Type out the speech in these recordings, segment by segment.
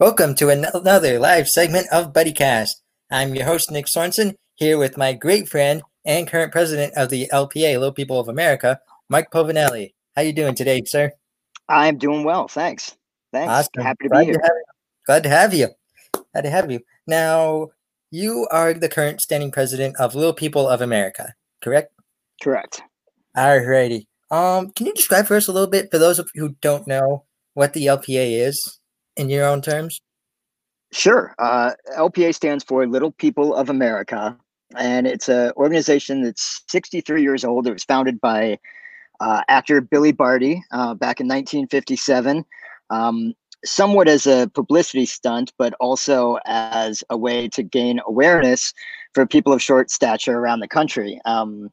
Welcome to another live segment of BuddyCast. I'm your host, Nick Sorensen, here with my great friend and current president of the LPA, Little People of America, Mike Povinelli. How you doing today, sir? I'm doing well, thanks. Thanks. Awesome. Happy to Glad be here. you. Glad to have you. Glad to have you. Now, you are the current standing president of Little People of America, correct? Correct. Alrighty. Um, can you describe for us a little bit for those of you who don't know what the LPA is in your own terms? Sure. Uh, LPA stands for Little People of America, and it's an organization that's 63 years old. It was founded by uh, actor Billy Barty uh, back in 1957, um, somewhat as a publicity stunt, but also as a way to gain awareness for people of short stature around the country. Um,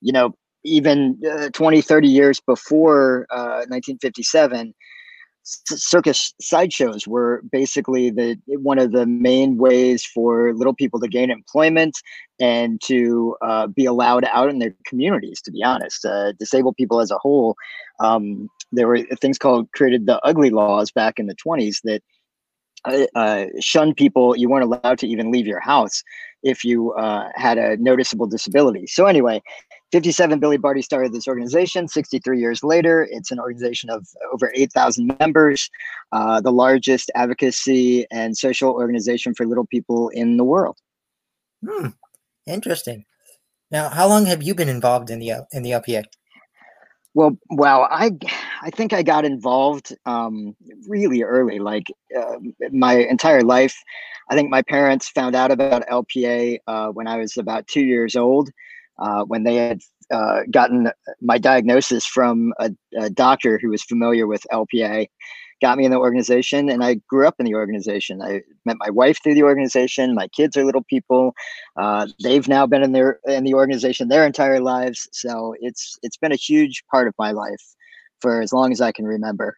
you know, even uh, 20, 30 years before 1957, uh, circus sideshows were basically the one of the main ways for little people to gain employment and to uh, be allowed out in their communities to be honest uh, disabled people as a whole um, there were things called created the ugly laws back in the 20s that uh, uh, shun people. You weren't allowed to even leave your house if you uh, had a noticeable disability. So anyway, 57 Billy Barty started this organization. 63 years later, it's an organization of over 8,000 members, uh, the largest advocacy and social organization for little people in the world. Hmm. Interesting. Now, how long have you been involved in the in the LPA? Well, wow, I I think I got involved um, really early, like uh, my entire life. I think my parents found out about LPA uh, when I was about two years old, uh, when they had uh, gotten my diagnosis from a, a doctor who was familiar with LPA got me in the organization and I grew up in the organization. I met my wife through the organization. My kids are little people. Uh, they've now been in their in the organization their entire lives. So it's it's been a huge part of my life for as long as I can remember.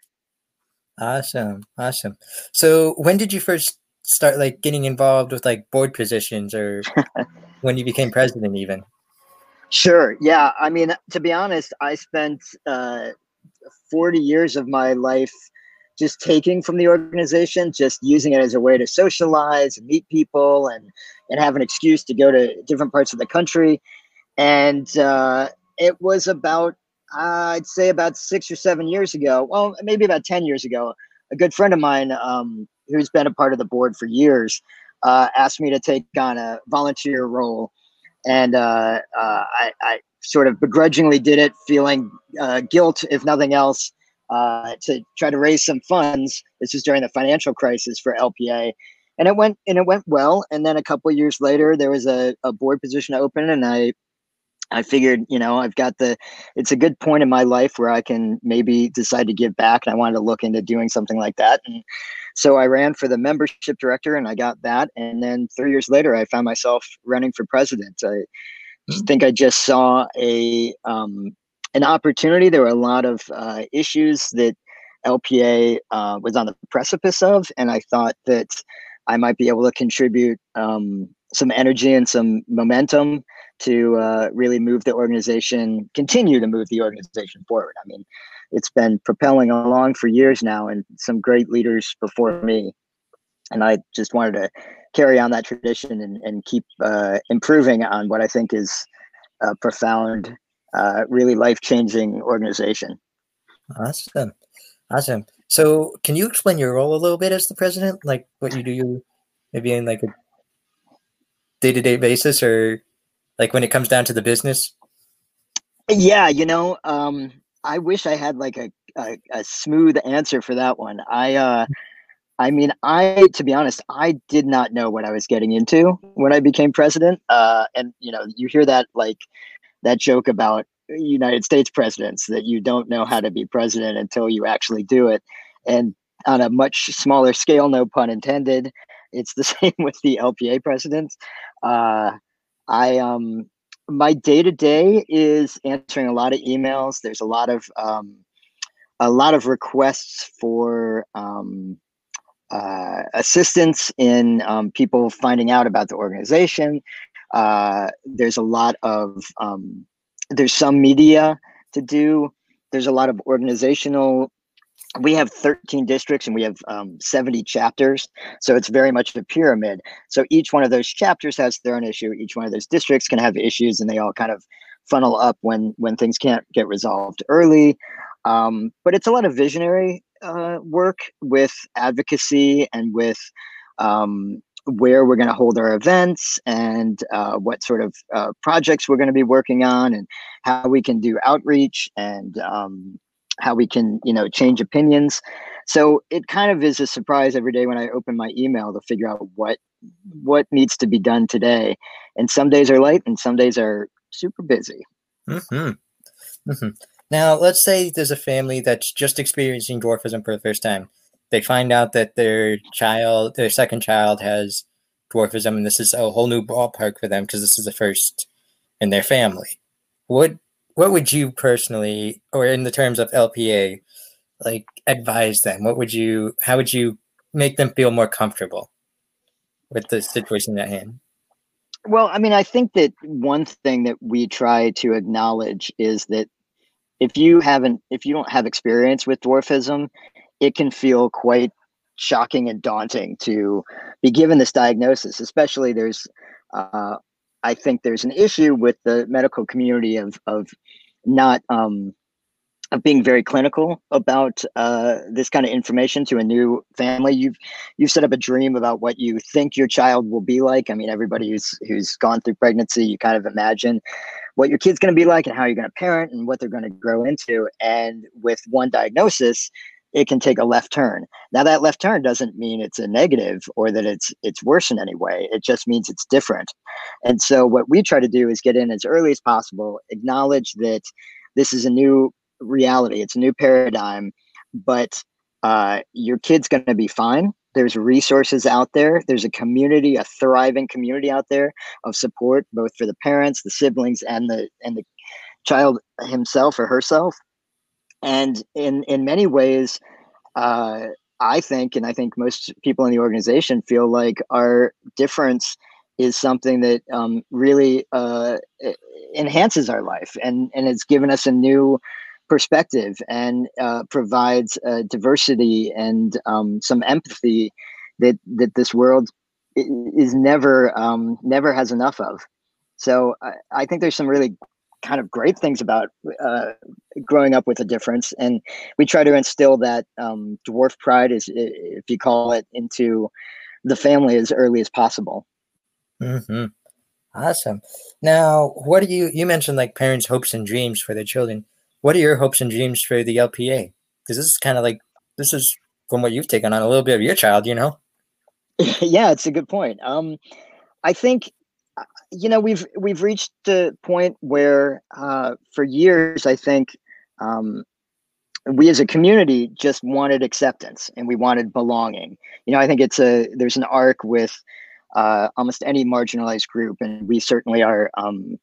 Awesome. Awesome. So when did you first start like getting involved with like board positions or when you became president even? Sure. Yeah. I mean, to be honest, I spent uh, 40 years of my life just taking from the organization, just using it as a way to socialize meet people and and have an excuse to go to different parts of the country. And uh, it was about uh, I'd say about six or seven years ago. Well, maybe about ten years ago. A good friend of mine um, who's been a part of the board for years uh, asked me to take on a volunteer role, and uh, uh, I, I, sort of begrudgingly did it, feeling uh, guilt if nothing else uh, to try to raise some funds. This was during the financial crisis for LPA, and it went and it went well. And then a couple years later, there was a, a board position open, and I I figured, you know, I've got the, it's a good point in my life where I can maybe decide to give back. And I wanted to look into doing something like that. And so I ran for the membership director and I got that. And then three years later, I found myself running for president. I mm-hmm. think I just saw a, um, an opportunity. There were a lot of uh, issues that LPA uh, was on the precipice of, and I thought that I might be able to contribute um, some energy and some momentum to uh, really move the organization, continue to move the organization forward. I mean, it's been propelling along for years now, and some great leaders before me. And I just wanted to carry on that tradition and, and keep uh, improving on what I think is a profound uh, really life changing organization. Awesome. Awesome. So, can you explain your role a little bit as the president? Like what you do, maybe in like a day to day basis, or like when it comes down to the business? Yeah, you know, um, I wish I had like a, a, a smooth answer for that one. I, uh, I mean, I, to be honest, I did not know what I was getting into when I became president. Uh, and you know, you hear that like that joke about United States presidents that you don't know how to be president until you actually do it. And on a much smaller scale, no pun intended, it's the same with the LPA presidents. Uh, I um my day to day is answering a lot of emails. There's a lot of um, a lot of requests for um, uh, assistance in um, people finding out about the organization. Uh, there's a lot of um, there's some media to do. There's a lot of organizational we have 13 districts and we have um, 70 chapters. So it's very much a pyramid. So each one of those chapters has their own issue. Each one of those districts can have issues and they all kind of funnel up when when things can't get resolved early. Um, but it's a lot of visionary uh, work with advocacy and with um, where we're going to hold our events and uh, what sort of uh, projects we're going to be working on and how we can do outreach and um, how we can you know change opinions. So it kind of is a surprise every day when i open my email to figure out what what needs to be done today. And some days are light and some days are super busy. Mm-hmm. Mm-hmm. now let's say there's a family that's just experiencing dwarfism for the first time. They find out that their child their second child has dwarfism and this is a whole new ballpark for them because this is the first in their family. What what would you personally, or in the terms of LPA, like advise them? What would you, how would you make them feel more comfortable with the situation at hand? Well, I mean, I think that one thing that we try to acknowledge is that if you haven't, if you don't have experience with dwarfism, it can feel quite shocking and daunting to be given this diagnosis. Especially, there's uh, I think there's an issue with the medical community of of not um, of being very clinical about uh, this kind of information to a new family. You've you've set up a dream about what you think your child will be like. I mean, everybody who's who's gone through pregnancy, you kind of imagine what your kid's going to be like and how you're going to parent and what they're going to grow into. And with one diagnosis, it can take a left turn. Now that left turn doesn't mean it's a negative or that it's it's worse in any way. It just means it's different. And so what we try to do is get in as early as possible, acknowledge that this is a new reality, it's a new paradigm, but uh, your kid's going to be fine. There's resources out there. There's a community, a thriving community out there of support, both for the parents, the siblings, and the and the child himself or herself and in in many ways uh, i think and i think most people in the organization feel like our difference is something that um, really uh, enhances our life and and it's given us a new perspective and uh, provides diversity and um, some empathy that that this world is never um, never has enough of. So I, I think there's some really kind of great things about uh, growing up with a difference, and we try to instill that um, dwarf pride, is if you call it, into the family as early as possible. Mm-hmm. Awesome. Now, what do you you mentioned like parents' hopes and dreams for their children? What are your hopes and dreams for the LPA? Because this is kind of like this is from what you've taken on a little bit of your child, you know. yeah, it's a good point. Um, I think you know we've we've reached the point where uh, for years I think um, we as a community just wanted acceptance and we wanted belonging. You know, I think it's a there's an arc with uh, almost any marginalized group, and we certainly are um,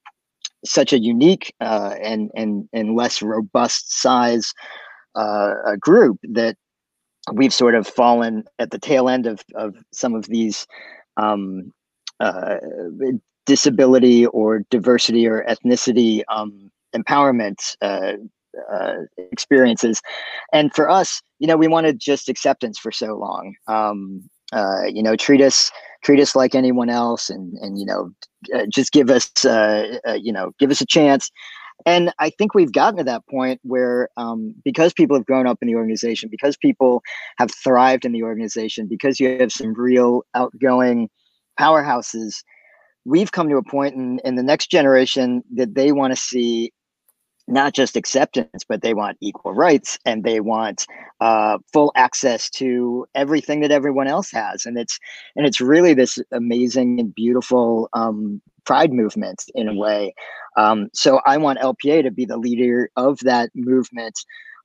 such a unique uh, and and and less robust size uh, group that we've sort of fallen at the tail end of of some of these um, uh, disability or diversity or ethnicity um, empowerment uh, uh, experiences. And for us, you know, we wanted just acceptance for so long. Um, uh, you know, treat us treat us like anyone else, and and you know, uh, just give us uh, uh, you know give us a chance. And I think we've gotten to that point where, um, because people have grown up in the organization, because people have thrived in the organization, because you have some real outgoing powerhouses we've come to a point in, in the next generation that they want to see not just acceptance, but they want equal rights and they want uh, full access to everything that everyone else has. And it's and it's really this amazing and beautiful um, pride movement in a way. Um, so I want LPA to be the leader of that movement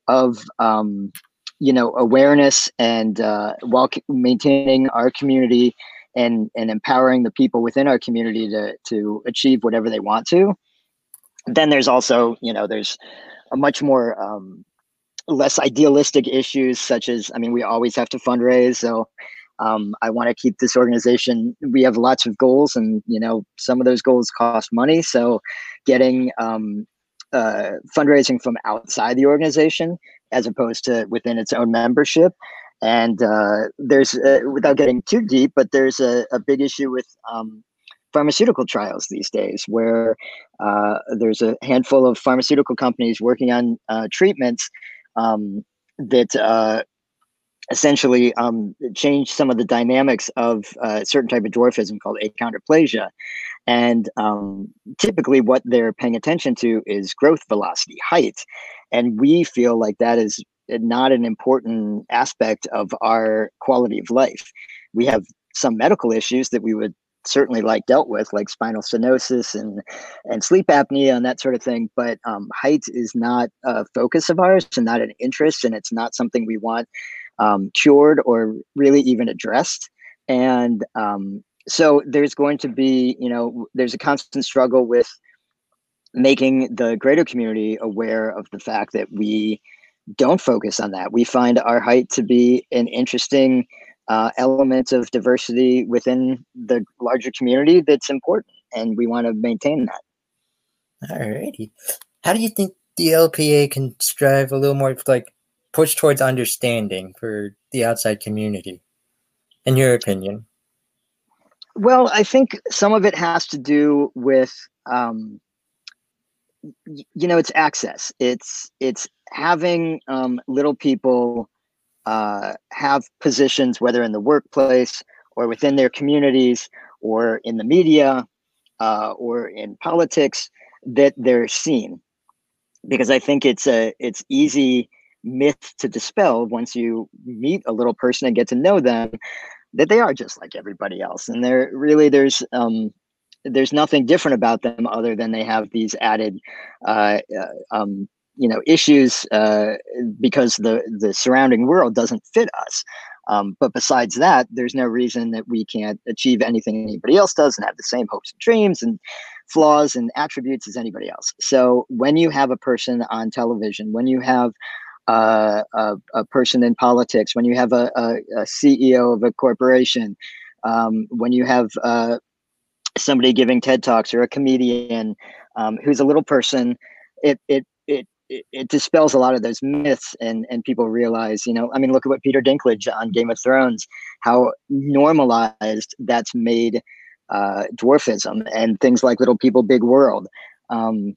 of um, you know awareness and uh, while maintaining our community and and empowering the people within our community to to achieve whatever they want to then there's also you know there's a much more um, less idealistic issues such as i mean we always have to fundraise so um, i want to keep this organization we have lots of goals and you know some of those goals cost money so getting um, uh, fundraising from outside the organization as opposed to within its own membership. And uh, there's, uh, without getting too deep, but there's a, a big issue with um, pharmaceutical trials these days, where uh, there's a handful of pharmaceutical companies working on uh, treatments um, that uh, essentially um, change some of the dynamics of a certain type of dwarfism called achondroplasia. And um, typically, what they're paying attention to is growth velocity, height. And we feel like that is not an important aspect of our quality of life. We have some medical issues that we would certainly like dealt with, like spinal stenosis and and sleep apnea and that sort of thing. But um, height is not a focus of ours and not an interest, and it's not something we want um, cured or really even addressed. And um, so there's going to be, you know, there's a constant struggle with making the greater community aware of the fact that we don't focus on that. We find our height to be an interesting uh, element of diversity within the larger community that's important, and we want to maintain that. Alrighty. How do you think the LPA can strive a little more like push towards understanding for the outside community, in your opinion? Well, I think some of it has to do with, um, you know, it's access. It's it's having um, little people uh, have positions, whether in the workplace or within their communities or in the media uh, or in politics, that they're seen. Because I think it's a it's easy myth to dispel once you meet a little person and get to know them that they are just like everybody else and they're really there's um there's nothing different about them other than they have these added uh, uh, um, you know issues uh, because the the surrounding world doesn't fit us. Um, but besides that there's no reason that we can't achieve anything anybody else does and have the same hopes and dreams and flaws and attributes as anybody else. So when you have a person on television when you have uh, a, a, person in politics, when you have a, a, a CEO of a corporation, um, when you have uh, somebody giving TED talks or a comedian um, who's a little person, it it it it dispels a lot of those myths and and people realize, you know, I mean, look at what Peter Dinklage on Game of Thrones, how normalized that's made uh, dwarfism and things like Little People, Big World. Um,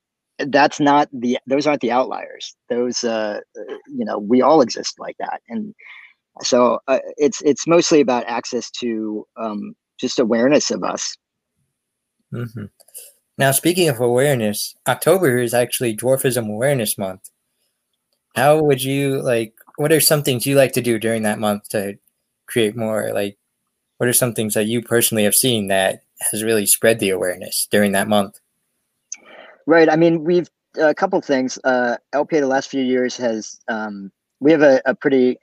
that's not the those aren't the outliers those uh you know we all exist like that and so uh, it's it's mostly about access to um just awareness of us mm-hmm. Now speaking of awareness october is actually dwarfism awareness month how would you like what are some things you like to do during that month to create more like what are some things that you personally have seen that has really spread the awareness during that month Right. I mean, we've a couple things. Uh, LPA the last few years has um, we have a, a pretty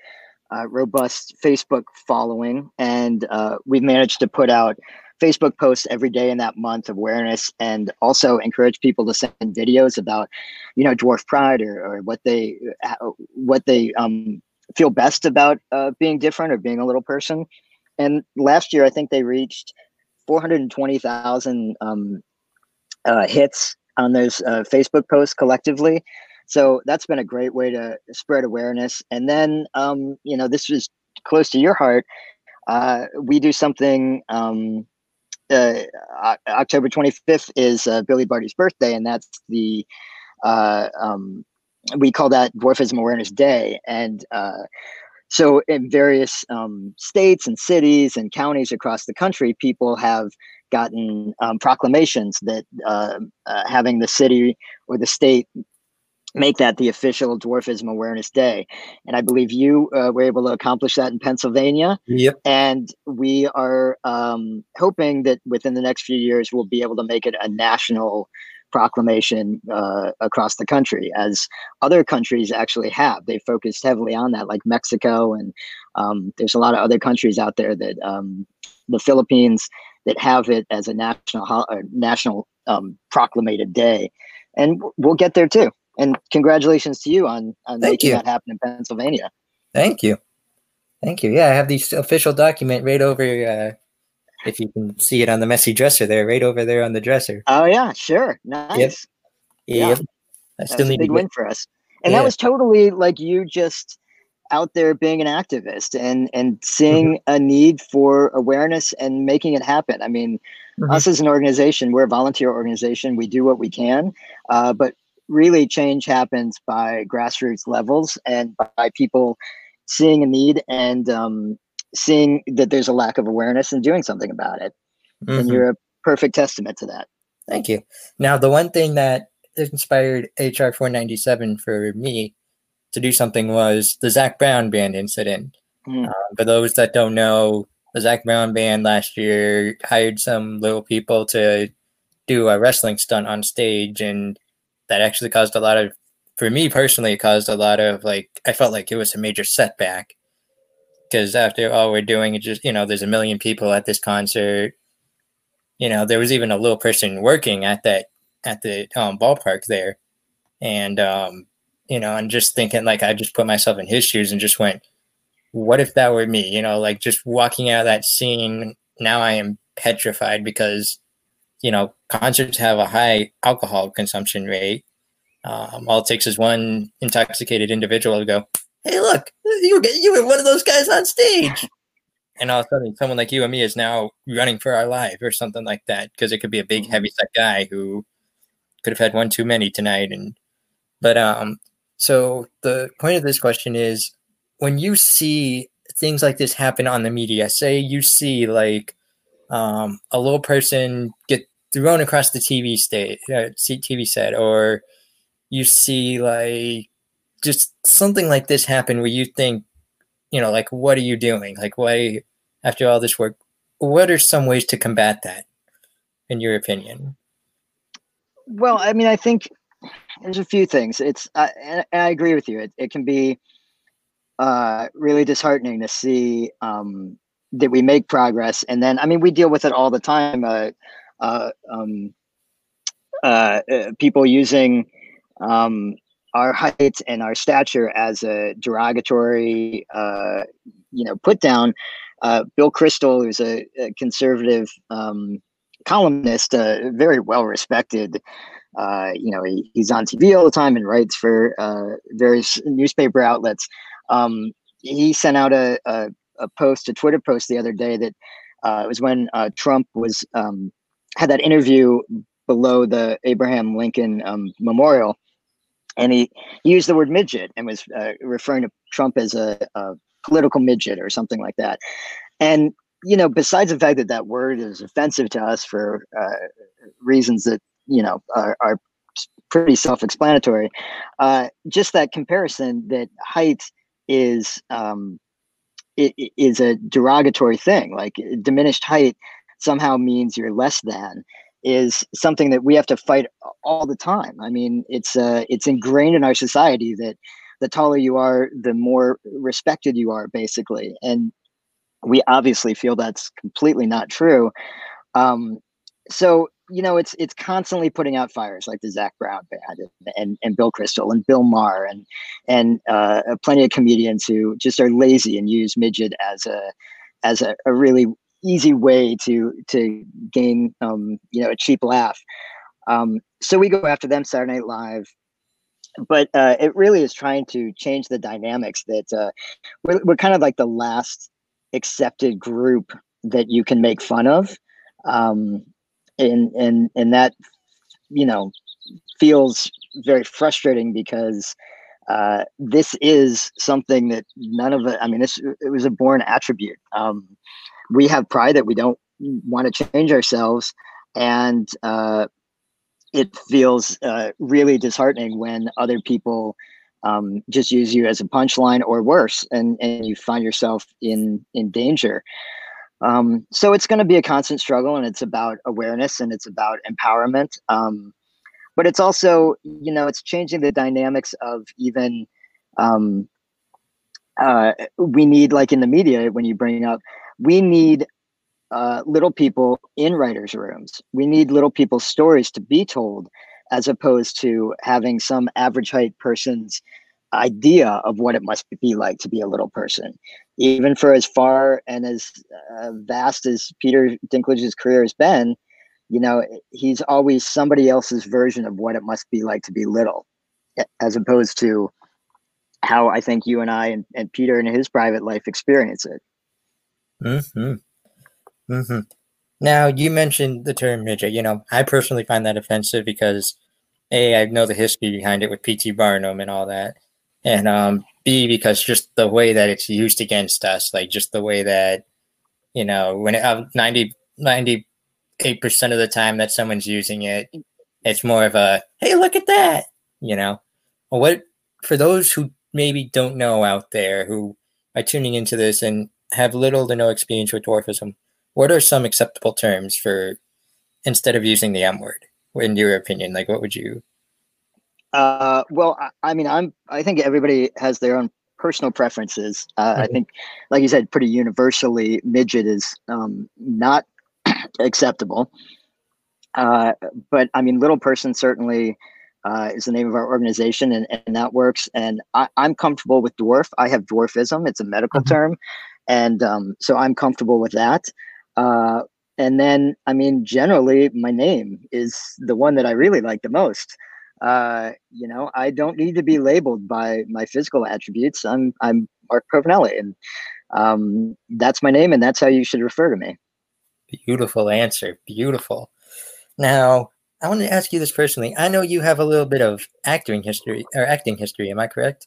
uh, robust Facebook following, and uh, we've managed to put out Facebook posts every day in that month of awareness, and also encourage people to send videos about, you know, dwarf pride or, or what they what they um, feel best about uh, being different or being a little person. And last year, I think they reached 420,000 um, uh, hits on those uh, Facebook posts collectively. So that's been a great way to spread awareness. And then, um, you know, this was close to your heart. Uh, we do something. Um, uh, October 25th is uh, Billy Barty's birthday, and that's the uh, um, we call that Dwarfism Awareness Day. And uh, so, in various um, states and cities and counties across the country, people have gotten um, proclamations that uh, uh, having the city or the state make that the official dwarfism awareness day. And i believe you uh, were able to accomplish that in pennsylvania. Yep. And we are um, hoping that within the next few years we'll be able to make it a national proclamation uh, across the country as other countries actually have. They focused heavily on that like mexico and um, there's a lot of other countries out there that um, the philippines that have it as a national uh, national um, proclamated day, and we'll get there too. And congratulations to you on, on making you. that happen in Pennsylvania. Thank you, thank you. Yeah, I have the official document right over. Uh, if you can see it on the messy dresser there, right over there on the dresser. Oh yeah, sure, nice. Yep. Yep. Yeah. I still need a big to get, win for us. And yeah. that was totally like you just out there being an activist and and seeing mm-hmm. a need for awareness and making it happen. I mean, mm-hmm. us as an organization, we're a volunteer organization. We do what we can, uh, but really change happens by grassroots levels and by people seeing a need and um, seeing that there's a lack of awareness and doing something about it. Mm-hmm. And you're a perfect testament to that. Thank you. Now, the one thing that inspired HR 497 for me to do something was the Zac Brown band incident. Mm. Uh, for those that don't know, the Zac Brown band last year hired some little people to do a wrestling stunt on stage, and that actually caused a lot of, for me personally, it caused a lot of like, I felt like it was a major setback because after all we're doing, it just, you know, there's a million people at this concert. You know, there was even a little person working at that, at the um, ballpark there. And, um, you know, and just thinking like I just put myself in his shoes and just went, what if that were me? You know, like just walking out of that scene, now I am petrified because, you know, concerts have a high alcohol consumption rate. Um, all it takes is one intoxicated individual to go, hey, look, you were, you were one of those guys on stage. And all of a sudden, someone like you and me is now running for our life or something like that because it could be a big, heavy set guy who could have had one too many tonight. And but um, so the point of this question is when you see things like this happen on the media, say you see like um, a little person get thrown across the TV state, uh, TV set, or you see like just something like this happen where you think, you know, like what are you doing? Like why after all this work, what are some ways to combat that, in your opinion? Well, I mean, I think there's a few things. It's uh, and I agree with you. It, it can be uh, really disheartening to see um, that we make progress, and then I mean we deal with it all the time. Uh, uh, um, uh, uh people using um, our height and our stature as a derogatory, uh, you know, put down. Uh, Bill Kristol, who's a, a conservative um, columnist, very well respected you know, he, he's on TV all the time and writes for various newspaper outlets. Um, he sent out a, a, a, post, a Twitter post the other day that uh, it was when uh, Trump was um, had that interview below the Abraham Lincoln um, Memorial, and he, he, used the word midget and was uh, referring to Trump as a, a political midget or something like that. And you know, besides the fact that that word is offensive to us for uh, reasons that you know are, are pretty self-explanatory. Uh, just that comparison that height is um, it, it is a derogatory thing. Like diminished height somehow means you're less than is something that we have to fight all the time. I mean, it's uh, it's ingrained in our society that the taller you are, the more respected you are, basically. And we obviously feel that's completely not true. Um, so you know, it's it's constantly putting out fires like the Zac Brown band and, and, and Bill Kristol and Bill Maher and and uh, plenty of comedians who just are lazy and use midget as a as a, a really easy way to to gain um, you know a cheap laugh. Um, so we go after them Saturday Night Live, but uh, it really is trying to change the dynamics that uh, we're, we're kind of like the last accepted group that you can make fun of. Um, and and and that you know feels very frustrating because uh, this is something that none of it. I mean, it was a born attribute. Um, we have pride that we don't want to change ourselves, and uh, it feels uh, really disheartening when other people um, just use you as a punchline or worse, and and you find yourself in in danger. Um, so it's going to be a constant struggle, and it's about awareness and it's about empowerment. Um, but it's also, you know, it's changing the dynamics of even. Um, uh, we need, like in the media, when you bring up, we need uh, little people in writers' rooms. We need little people's stories to be told, as opposed to having some average height person's idea of what it must be like to be a little person. Even for as far and as uh, vast as Peter Dinklage's career has been, you know, he's always somebody else's version of what it must be like to be little, as opposed to how I think you and I and, and Peter in his private life experience it. Mm-hmm. Mm-hmm. Now you mentioned the term midget. You know, I personally find that offensive because a I know the history behind it with P.T. Barnum and all that, and um, B because just the way that it's used against us, like just the way that you know when it, uh, 90 98 percent of the time that someone's using it, it's more of a hey look at that, you know. What for those who maybe don't know out there who are tuning into this and have little to no experience with dwarfism, what are some acceptable terms for instead of using the M word? In your opinion, like what would you? Uh, well, I, I, mean, I'm. I think everybody has their own personal preferences. Uh, mm-hmm. I think, like you said, pretty universally, midget is um, not acceptable. Uh, but I mean, little person certainly uh, is the name of our organization, and, and that works. And I, am comfortable with dwarf. I have dwarfism; it's a medical mm-hmm. term, and um, so I'm comfortable with that. Uh, and then, I mean, generally, my name is the one that I really like the most. Uh, you know, I don't need to be labeled by my physical attributes. I'm I'm Mark Povinelli, and um, that's my name, and that's how you should refer to me. Beautiful answer. Beautiful. Now, I want to ask you this personally. I know you have a little bit of acting history or acting history. Am I correct?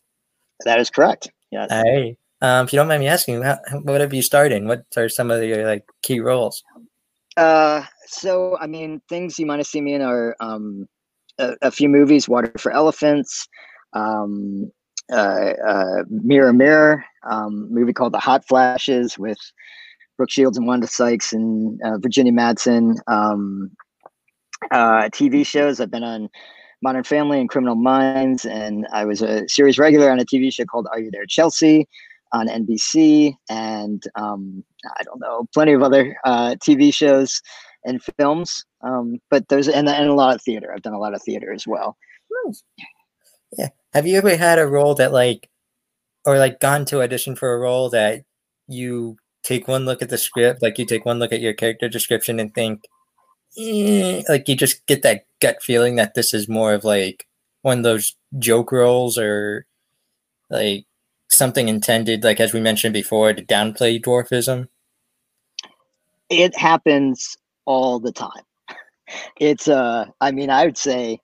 That is correct. Yes. Hey, um, if you don't mind me asking, how, what have you starred in? What are some of your like key roles? Uh, so I mean, things you might have seen me in are um, a, few movies: Water for Elephants, um, uh, uh, Mirror Mirror, um, movie called The Hot Flashes with Brooke Shields and Wanda Sykes and uh, Virginia Madsen. Um, uh, TV shows. I've been on Modern Family and Criminal Minds, and I was a series regular on a TV show called Are You There, Chelsea, on NBC, and um, I don't know, plenty of other uh, TV shows and films. Um, but there's and, and a lot of theater. I've done a lot of theater as well. Yeah. Have you ever had a role that like, or like gone to audition for a role that you take one look at the script, like you take one look at your character description and think, eh, like you just get that gut feeling that this is more of like one of those joke roles or like something intended, like as we mentioned before, to downplay dwarfism? It happens all the time. It's uh I mean, I would say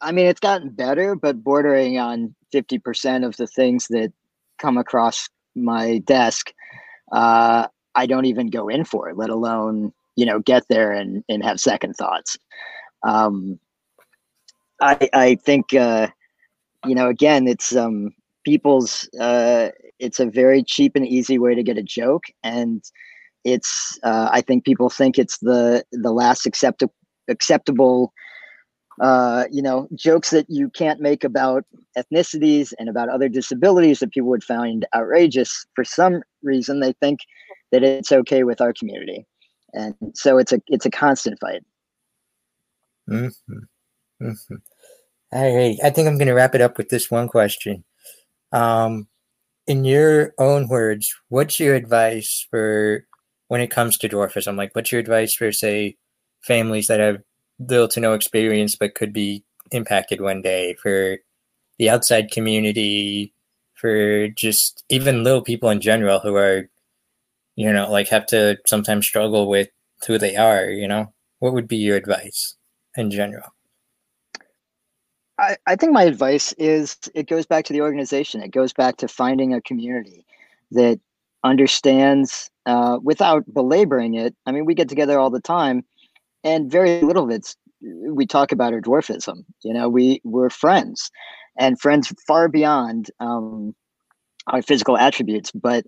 I mean it's gotten better, but bordering on 50% of the things that come across my desk, uh, I don't even go in for it, let alone you know get there and and have second thoughts um i i think uh you know again it's um people's uh it's a very cheap and easy way to get a joke and it's uh i think people think it's the the last acceptable acceptable uh, you know, jokes that you can't make about ethnicities and about other disabilities that people would find outrageous. For some reason, they think that it's okay with our community and so it's a it's a constant fight. Mm-hmm. Mm-hmm. All right, I think I'm going to wrap it up with this one question. Um, in your own words, what's your advice for when it comes to dwarfism? Like, what's your advice for, say, families that have little to no experience but could be impacted one day, for the outside community, for just even little people in general who are you know, like have to sometimes struggle with who they are, you know? What would be your advice in general? I, I think my advice is it goes back to the organization. It goes back to finding a community that understands uh, without belaboring it. I mean, we get together all the time, and very little of it's we talk about our dwarfism. You know, we we're friends, and friends far beyond um, our physical attributes. But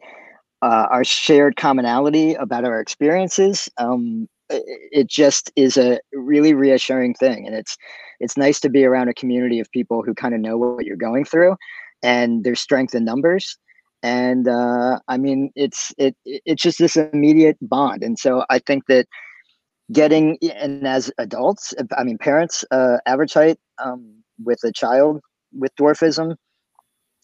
uh, our shared commonality about our experiences um, it just is a really reassuring thing and it's it's nice to be around a community of people who kind of know what you're going through and there's strength in numbers and uh, i mean it's it it's just this immediate bond. And so i think that getting and as adults i mean parents uh, average height um, with a child with dwarfism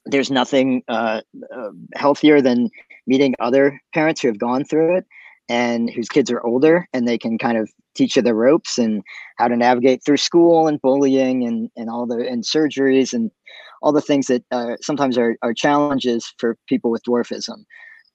there's nothing uh, uh, healthier than meeting other parents who have gone through it and whose kids are older and they can kind of teach you the ropes and how to navigate through school and bullying and, and all the and surgeries and all the things that uh, sometimes are, are challenges for people with dwarfism.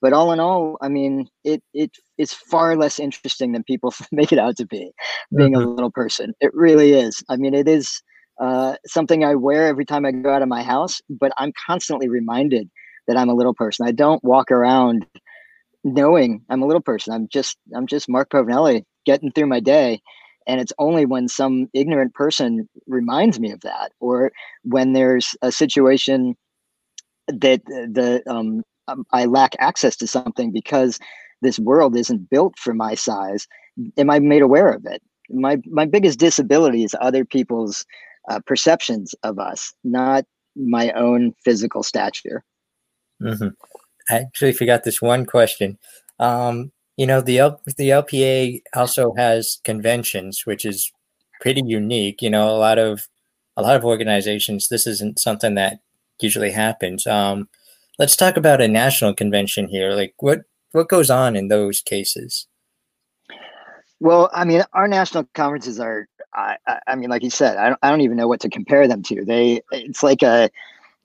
But all in all, I mean, it it is far less interesting than people make it out to be. Being mm-hmm. a little person, it really is. I mean, it is uh, something I wear every time I go out of my house, but I'm constantly reminded that I'm a little person. I don't walk around knowing I'm a little person. I'm just I'm just Mark Povinelli getting through my day. And it's only when some ignorant person reminds me of that, or when there's a situation that the um, um, I lack access to something because this world isn't built for my size, am I made aware of it? My my biggest disability is other people's uh, perceptions of us, not my own physical stature. Mm-hmm. I actually forgot this one question. Um, you know, the L- the LPA also has conventions, which is pretty unique. You know, a lot of a lot of organizations, this isn't something that usually happens. Um, let's talk about a national convention here. Like, what what goes on in those cases? Well, I mean, our national conferences are I, I mean, like you said, I don't, I don't even know what to compare them to. They, it's like a,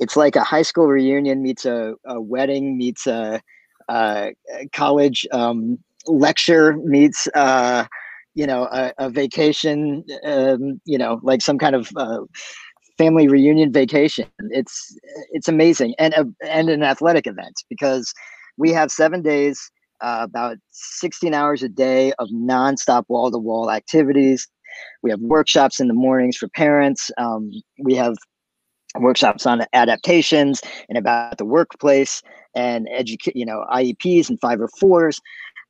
it's like a high school reunion meets a, a wedding meets a, a college um, lecture meets, uh, you know, a, a vacation, um, you know, like some kind of uh, family reunion vacation. It's it's amazing, and a, and an athletic event because we have seven days, uh, about 16 hours a day of nonstop wall to wall activities we have workshops in the mornings for parents. Um, we have workshops on adaptations and about the workplace and educate, you know, IEPs and five or fours.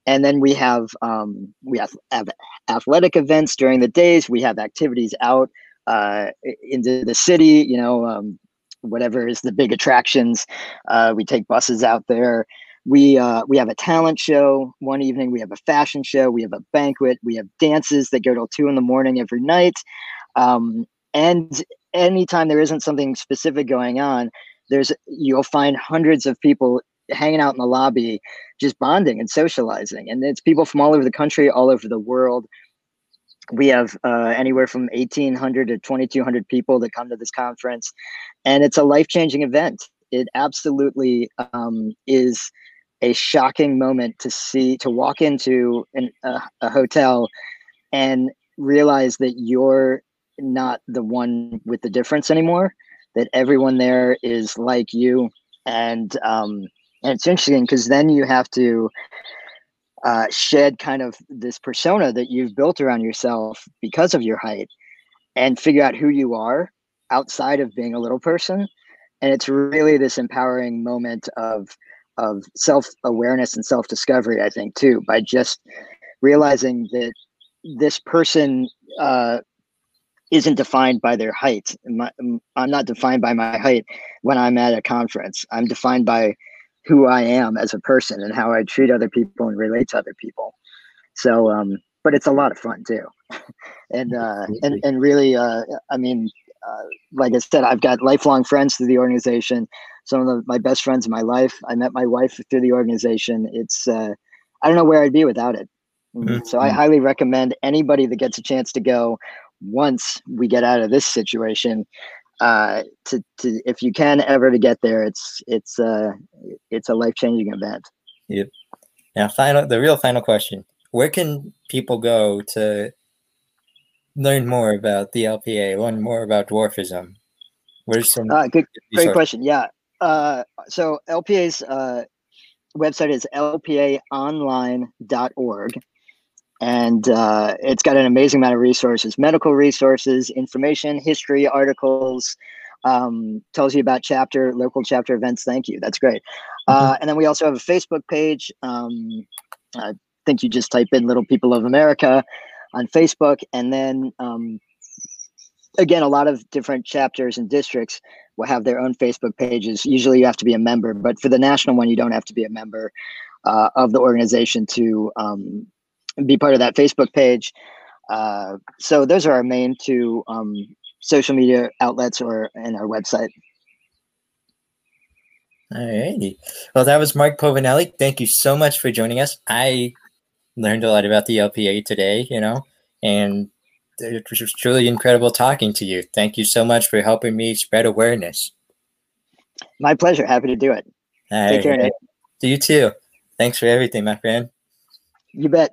And then we have um, we have, have athletic events during the days. We have activities out uh, into the city. You know, um, whatever is the big attractions. Uh, we take buses out there we uh, we have a talent show one evening we have a fashion show we have a banquet we have dances that go till two in the morning every night um, and anytime there isn't something specific going on there's you'll find hundreds of people hanging out in the lobby just bonding and socializing. And it's people from all over the country all over the world. We have uh, anywhere from 1800 to 2200 people that come to this conference. And it's a life-changing event. It absolutely um, is a shocking moment to see to walk into an, a, a hotel and realize that you're not the one with the difference anymore that everyone there is like you and um and it's interesting because then you have to uh, shed kind of this persona that you've built around yourself because of your height and figure out who you are outside of being a little person and it's really this empowering moment of of self awareness and self discovery. I think too by just realizing that this person uh, isn't defined by their height. My, I'm not defined by my height when I'm at a conference. I'm defined by who I am as a person and how I treat other people and relate to other people. So, um, but it's a lot of fun too, and uh, and and really, uh, I mean, uh, like I said, I've got lifelong friends through the organization some of the, my best friends in my life. I met my wife through the organization. It's uh, I don't know where I'd be without it. Mm-hmm. So I highly recommend anybody that gets a chance to go once we get out of this situation uh, to, to if you can ever to get there it's it's uh it's a life-changing event. Yep. Now final the real final question. Where can people go to learn more about the lpa learn more about dwarfism? Where's some uh, good great question. Yeah. Uh, so LPA's uh, website is lpaonline.org. And uh, it's got an amazing amount of resources medical resources, information, history, articles, um, tells you about chapter, local chapter events. Thank you. That's great. Uh, mm-hmm. and then we also have a Facebook page. Um, I think you just type in Little People of America on Facebook. And then um, again, a lot of different chapters and districts will have their own Facebook pages. Usually, you have to be a member, but for the national one, you don't have to be a member uh, of the organization to um, be part of that Facebook page. Uh, so those are our main two um, social media outlets or in our website. All righty. Well, that was Mark Povinelli. Thank you so much for joining us. I learned a lot about the LPA today, you know, and it was truly incredible talking to you. Thank you so much for helping me spread awareness. My pleasure. Happy to do it. All Take right, care. Do you too. Thanks for everything, my friend. You bet.